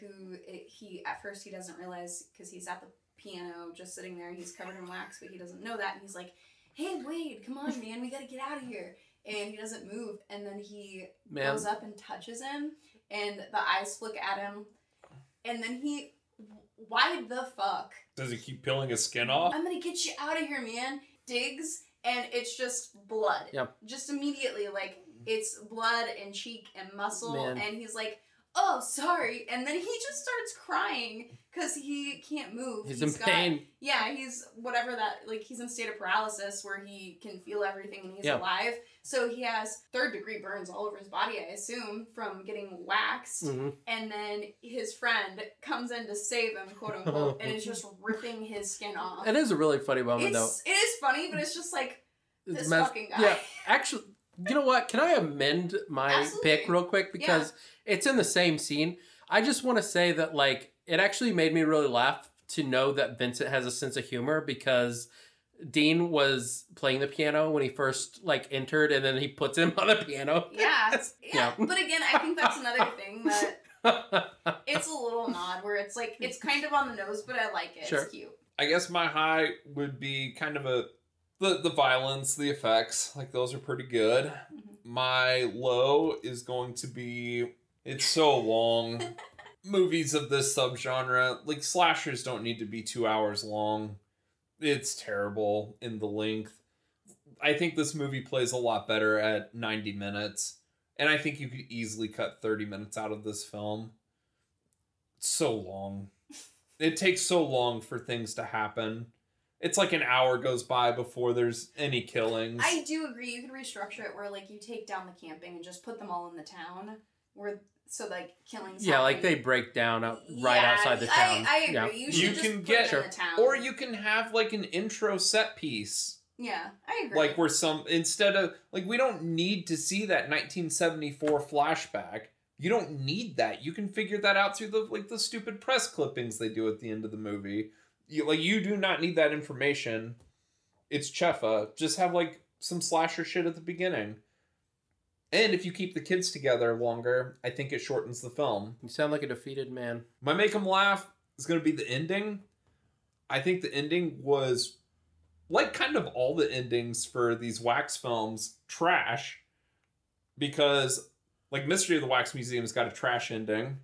who it, he at first he doesn't realize because he's at the piano just sitting there. He's covered in wax, but he doesn't know that, and he's like, "Hey, Wade, come on, man, we gotta get out of here." And he doesn't move, and then he Man, goes up and touches him, and the eyes flick at him, and then he, why the fuck? Does he keep peeling his skin off? I'm gonna get you out of here, man. Digs, and it's just blood. Yep. Just immediately, like it's blood and cheek and muscle, Man. and he's like, "Oh, sorry," and then he just starts crying because he can't move. he's in got- pain. yeah, he's whatever that like he's in state of paralysis where he can feel everything and he's Yeah. alive. So he has third degree burns all over his body, I assume, from getting waxed. hmm And then his friend comes in to save him, quote unquote, and is *laughs* just ripping his skin off. It is a really funny moment though. It's funny, but it's just like It's this mess- fucking guy. Yeah, actually, you know what? Can I amend my Absolutely. pick real quick because it's in the same scene? I just want to say that like it actually made me really laugh to know that Vincent has a sense of humor because Dean was playing the piano when he first like entered, and then he puts him *laughs* on the piano. yeah, *laughs* yeah. Yeah. But again, I think that's another thing that *laughs* it's a little nod where it's like it's kind of on the nose, but I like it. Sure. It's cute. I guess my high would be kind of a the the violence, the effects, like those are pretty good. Mhm. My low is going to be it's so long. Movies of this subgenre, like slashers don't need to be 2 hours long. It's terrible in the length. I think this movie plays a lot better at 90 minutes. And I think you could easily cut 30 minutes out of this film. It's so long. It takes so long for things to happen. It's like an hour goes by before there's any killings. I do agree. You could restructure it where like you take down the camping and just put them all in the town, where so like killings. yeah, like they break down out, right Yeah, outside the I- town. I, agree. Yeah. You You just can put get- it in the town. or you can have like an intro set piece. Yeah, I agree. Like where some instead of like we don't need to see that 1974 flashback. You don't need that. You can figure that out through the like the stupid press clippings they do at the end of the movie. You like you do not need that information. It's Chefa. Just have like some slasher shit at the beginning. And if you keep the kids together longer, I think it shortens the film. You sound like a defeated man. My make them laugh is going to be the ending. I think the ending was like kind of all the endings for these wax films trash because like Mystery of the Wax Museum's got a trash ending.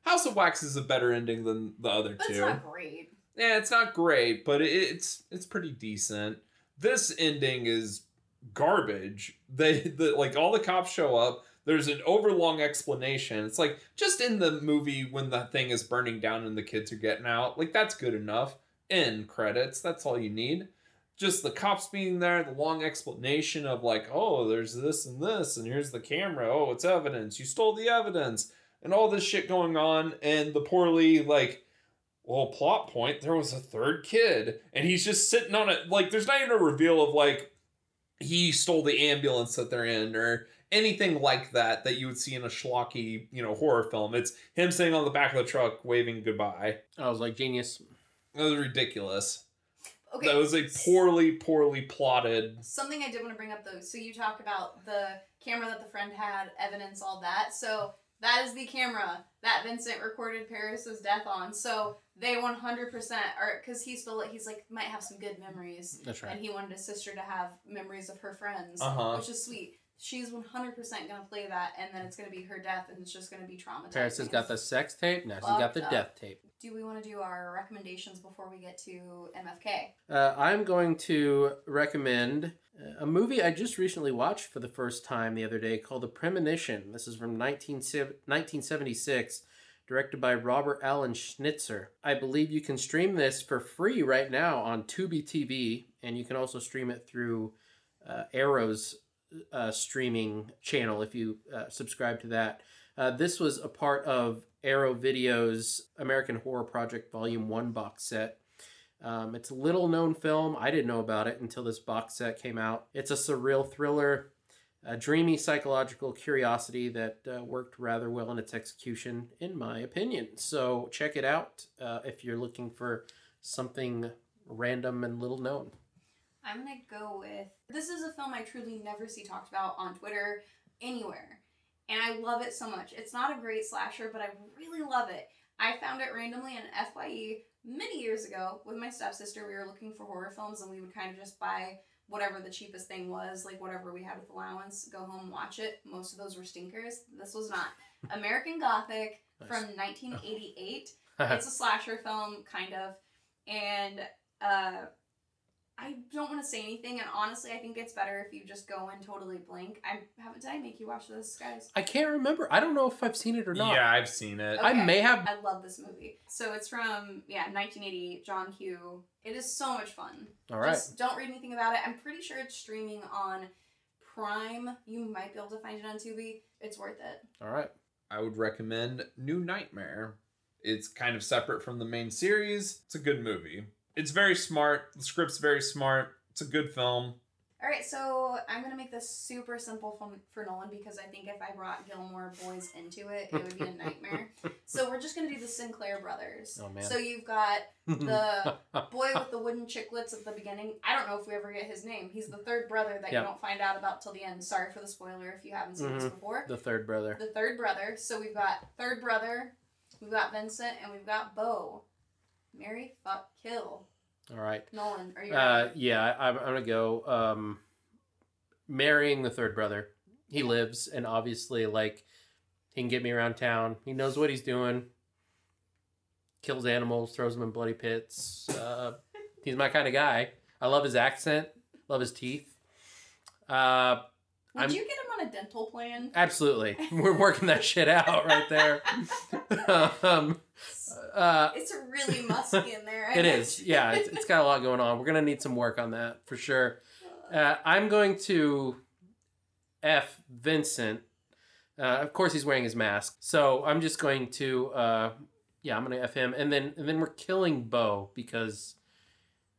House of Wax is a better ending than the other but it's two. not great. Yeah, it's not great, but it's it's pretty decent. This ending is garbage. They the like all the cops show up. There's an overlong explanation. It's like just in the movie when the thing is burning down and the kids are getting out. Like that's good enough. End credits. That's all you need. Just the cops being there, the long explanation of like, oh, there's this and this, and here's the camera. Oh, it's evidence. You stole the evidence, and all this shit going on, and the poorly like well, plot point, there was a third kid, and he's just sitting on it. Like, there's not even a reveal of, like, he stole the ambulance that they're in, or anything like that that you would see in a schlocky, you know, horror film. It's him sitting on the back of the truck waving goodbye. I was like genius. That was ridiculous. Okay. That was a poorly, poorly plotted. Something I did want to bring up though. So you talk about the camera that the friend had, evidence, all that. So That is the camera that Vincent recorded Paris's death on. So they 100% are because he's still he's like might have some good memories, That's right. and he wanted his sister to have memories of her friends, Uh-huh. which is sweet. She's 100% gonna play that, and then it's gonna be her death, and it's just gonna be traumatizing. Paris has got the sex tape. Now she's got the up. death tape. Do we want to do our recommendations before we get to MFK? Uh, I'm going to recommend a movie I just recently watched for the first time the other day called The Premonition. This is from 19, 1976, directed by Robert Allen Schnitzer. I believe you can stream this for free right now on Tubi TV, and you can also stream it through uh, Arrow's uh, streaming channel if you uh, subscribe to that. Uh, this was a part of Arrow Video's American Horror Project Volume 1 box set. Um, it's a little known film. I didn't know about it until this box set came out. It's a surreal thriller, a dreamy psychological curiosity that uh, worked rather well in its execution, in my opinion. So check it out uh, if you're looking for something random and little known. I'm gonna go with this is a film I truly never see talked about on Twitter anywhere. And I love it so much. It's not a great slasher, but I really love it. I found it randomly in FYE many years ago with my stepsister. We were looking for horror films and we would kind of just buy whatever the cheapest thing was, like whatever we had with allowance, go home, watch it. Most of those were stinkers. This was not. *laughs* American Gothic from *laughs* 1988 it's a *laughs* slasher film, kind of, and uh, I don't want to say anything. And honestly, I think it's better if you just go in totally blank. I haven't. Did I make you watch this, guys? I can't remember. I don't know if I've seen it or not. Yeah, I've seen it. I may have. I love this movie. So it's from yeah, 1988. John Hough. It is so much fun. All right. Just don't read anything about it. I'm pretty sure it's streaming on Prime. You might be able to find it on Tubi. It's worth it. All right. I would recommend New Nightmare. It's kind of separate from the main series. It's a good movie. It's very smart. The script's very smart. It's a good film. All right, so I'm gonna make this super simple for, for Nolan because I think if I brought Gilmore Boys into it, it would be a nightmare. *laughs* so we're just gonna do the Sinclair brothers. Oh, man. So you've got the *laughs* boy with the wooden chiclets at the beginning. I don't know if we ever get his name. He's the third brother that Yeah. you don't find out about till the end. Sorry for the spoiler if you haven't seen this Mhm. before. the third brother. The third brother. So we've got third brother, we've got Vincent, and we've got Bo. Mary, fuck, kill. All right. Nolan, are you Uh, ready? yeah, I, I'm, I'm gonna go. Um, marrying the third brother. He lives, and obviously, like, he can get me around town. He knows what he's doing. Kills animals, throws them in bloody pits. Uh, *laughs* he's my kind of guy. I love his accent. Love his teeth. Uh, Would I'm- you get him on a dental plan? absolutely, *laughs* we're working that shit out right there. *laughs* um, uh, It's really musky in there. I It bet is. you. Yeah, it's, it's got a lot going on. We're gonna need some work on that for sure. Uh, I'm going to F Vincent. Uh, of course, he's wearing his mask, so I'm just going to uh, yeah, I'm gonna F him, and then and then we're killing Bo because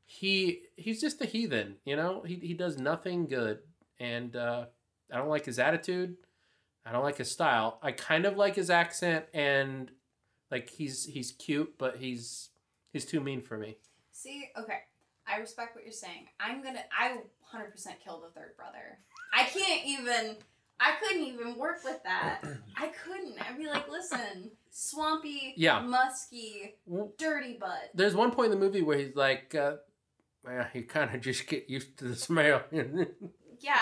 he he's just a heathen. You know, he he does nothing good, and uh, I don't like his attitude. I don't like his style. I kind of like his accent, and like he's he's cute, but he's he's too mean for me. See, okay. I respect what you're saying. I'm gonna. I 100% kill the third brother. I can't even. I couldn't even work with that. I couldn't. I'd be like, listen, swampy, Yeah. musky, dirty butt. There's one point in the movie where he's like, uh, well, you kind of just get used to the smell. *laughs* Yeah.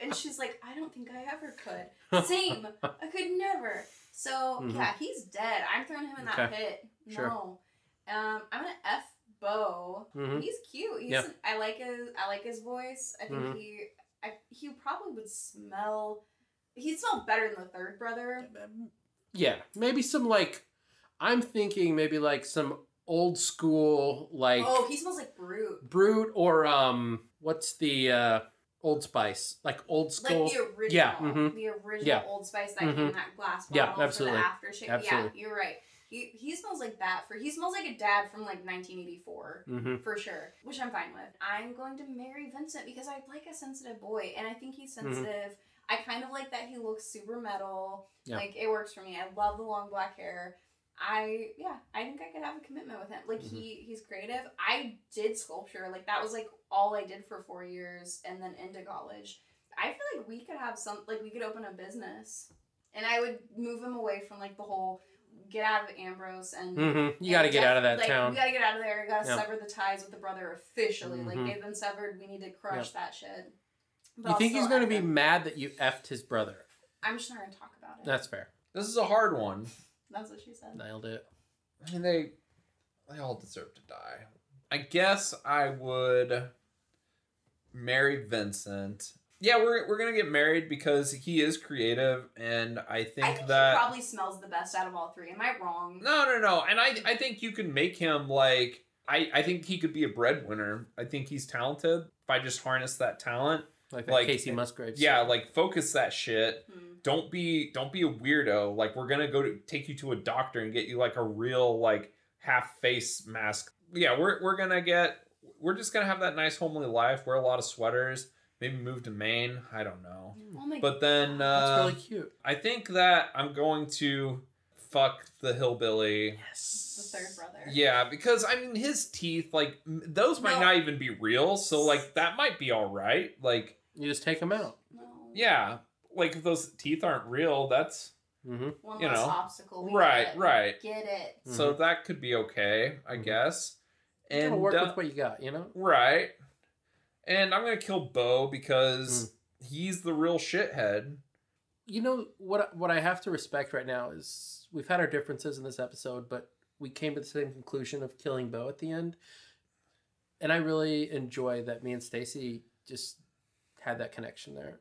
And she's like, I don't think I ever could. *laughs* Same. I could never. So Mhm. yeah, he's dead. I'm throwing him in that Okay. pit. Sure. No. Um, I'm gonna f Bo. Mhm. He's cute. He's Yeah. I like his I like his voice. I think Mhm. he I, he probably would smell. He'd smell better than the third brother. yeah, maybe some like, I'm thinking maybe like some old school like oh, he smells like Brut. Brut or um, what's the uh, Old Spice like old school? Like the original, Yeah, mhm. the original Yeah. Old Spice that came in that glass Yeah, bottle absolutely. for the aftershave. Absolutely. Yeah, you're right. He he smells like that. For he smells like a dad from like 1984 hmm for sure, which I'm fine with. I'm going to marry Vincent because I like a sensitive boy, and I think he's Mm-hmm. sensitive. I kind of like that he looks super metal. Yeah. Like it works for me. I love the long black hair. I yeah, I think I could have a commitment with him. Like Mm-hmm. he he's creative. I did sculpture. Like that was like all I did for four years, and then into college. I feel like we could have some like we could open a business. and I would move him away from like the whole get out of Ambrose and. Mm-hmm. You got to get out of that like, town. We gotta get out of there. We gotta Yeah. sever the ties with the brother officially. Mhm. Like they've been severed. We need to crush that shit. But You I'll think he's going to be mad that you effed his brother? I'm just not gonna talk about it. That's fair. This is a hard one. That's what she said. Nailed it. I mean, they they all deserve to die. I guess I would marry Vincent. Yeah, we're we're gonna get married because he is creative, and I think, I think that he probably smells the best out of all three. Am I wrong? no, no, no, and I I think you can make him like I I think he could be a breadwinner. I think he's talented. If I just harness that talent, Like Like, Kacey Musgraves. yeah, like focus that shit. Hmm. Don't be don't be a weirdo. Like we're gonna go to take you to a doctor and get you like a real like half face mask. Yeah, we're we're gonna get we're just gonna have that nice homely life. Wear a lot of sweaters. Maybe move to Maine. I don't know. Oh my But then That's uh, really cute. I think that I'm going to fuck the hillbilly. Yes. the third brother. Yeah, because I mean his teeth like those might No. not even be real. So like that might be all right. Like You just take them out. No. yeah, like if those teeth aren't real, that's Mm-hmm. One you less know. obstacle. Right, get right. Get it. So that could be okay, I Mhm. guess. You gotta And work uh, with what you got, you know? right, and I'm gonna kill Bo Mm. because he's the real shithead. You know what what I have to respect right now is we've had our differences in this episode, but we came to the same conclusion of killing Bo at the end. And I really enjoy that me and Stacy just had that connection there.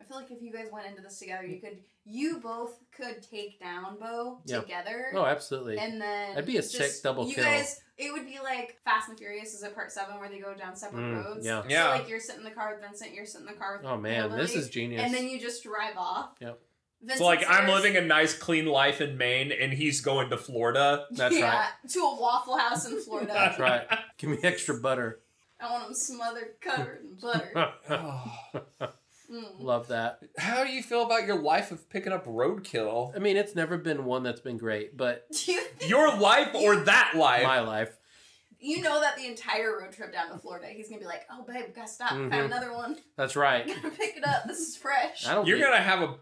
I feel like if you guys went into this together, you could, you both could take down Bo Yeah. together. Oh, absolutely. And then That'd be a just- sick double you kill. guys, it would be like Fast and Furious is it part seven where they go down separate Mm, roads. yeah. Yeah. So like you're sitting in the car with Vincent, you're sitting in the car with Oh man, this is genius. And then you just drive off. Yep. Vincent's So like I'm living a nice clean life in Maine, and he's going to Florida. That's *laughs* yeah, right. To a Waffle House in Florida. That's right. Give me extra butter. I want them smothered, covered in butter. *laughs* Mm. Love that. How do you feel about your life of picking up roadkill? I mean, it's never been one that's been great, but *laughs* you Your life or that life? my life. you know that the entire road trip down to Florida, he's gonna be like, "Oh, babe, we gotta stop. Mhm. Found another one. That's *laughs* right. Gotta pick it up. This is fresh." That'll You're be, gonna have a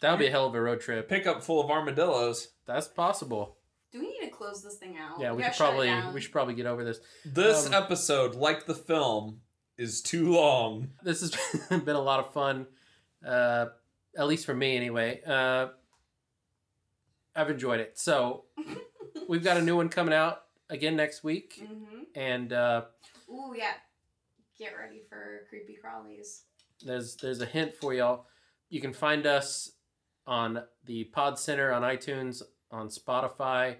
that'll be a hell of a road trip. pickup full of armadillos. That's possible. Do we need to close this thing out? Yeah, we gotta should probably we should probably get over this. This Um, episode, like the film, is too long. This has *laughs* been a lot of fun, uh, at least for me anyway. Uh, I've enjoyed it. So *laughs* we've got a new one coming out again next week, Mhm. and uh, Ooh, yeah. Get ready for creepy crawlies. there's there's a hint for y'all. You can find us on the Pod Center on iTunes, on Spotify,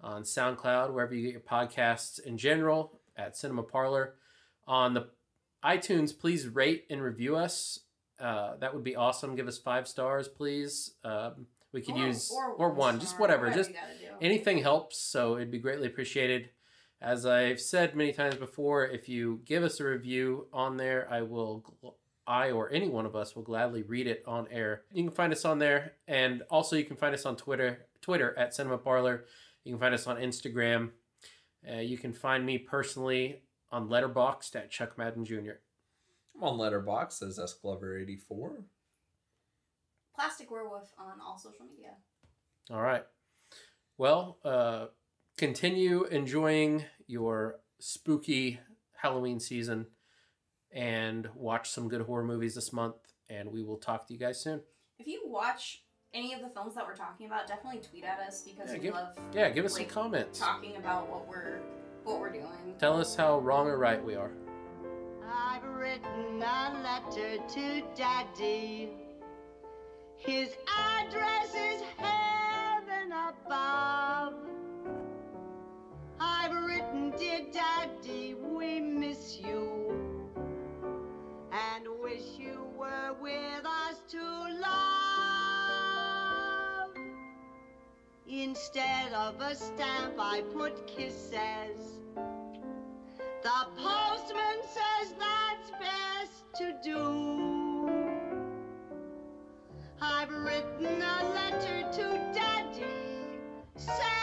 on SoundCloud, wherever you get your podcasts in general, at Cinema Parlor. On the iTunes, please rate and review us. Uh, that would be awesome. Give us five stars, please. Um, we could Or- use or or one just whatever. whatever Just you gotta do. anything helps, so it'd be greatly appreciated. As I've said many times before, if you give us a review on there, I will, I or any one of us will gladly read it on air. You can find us on there, and also you can find us on Twitter, Twitter at Cinema Parlor. You can find us on Instagram. Uh, you can find me personally on Letterboxd at Chuck Madden Jr. I'm on Letterboxd as S Glover eighty four. Plastic Werewolf on all social media. All right. Well, uh, continue enjoying your spooky Halloween season and watch some good horror movies this month. And we will talk to you guys soon. If you watch any of the films that we're talking about, definitely tweet at us because Yeah, we give- love Yeah, give us like, some comments. talking about what we're what we're doing. Tell us how wrong or right we are. I've written a letter to Daddy. His address is heaven above. I've written, dear Daddy, we miss you wish you were with us to love. Instead of a stamp, I put kisses. The postman says that's best to do. I've written a letter to Daddy. Say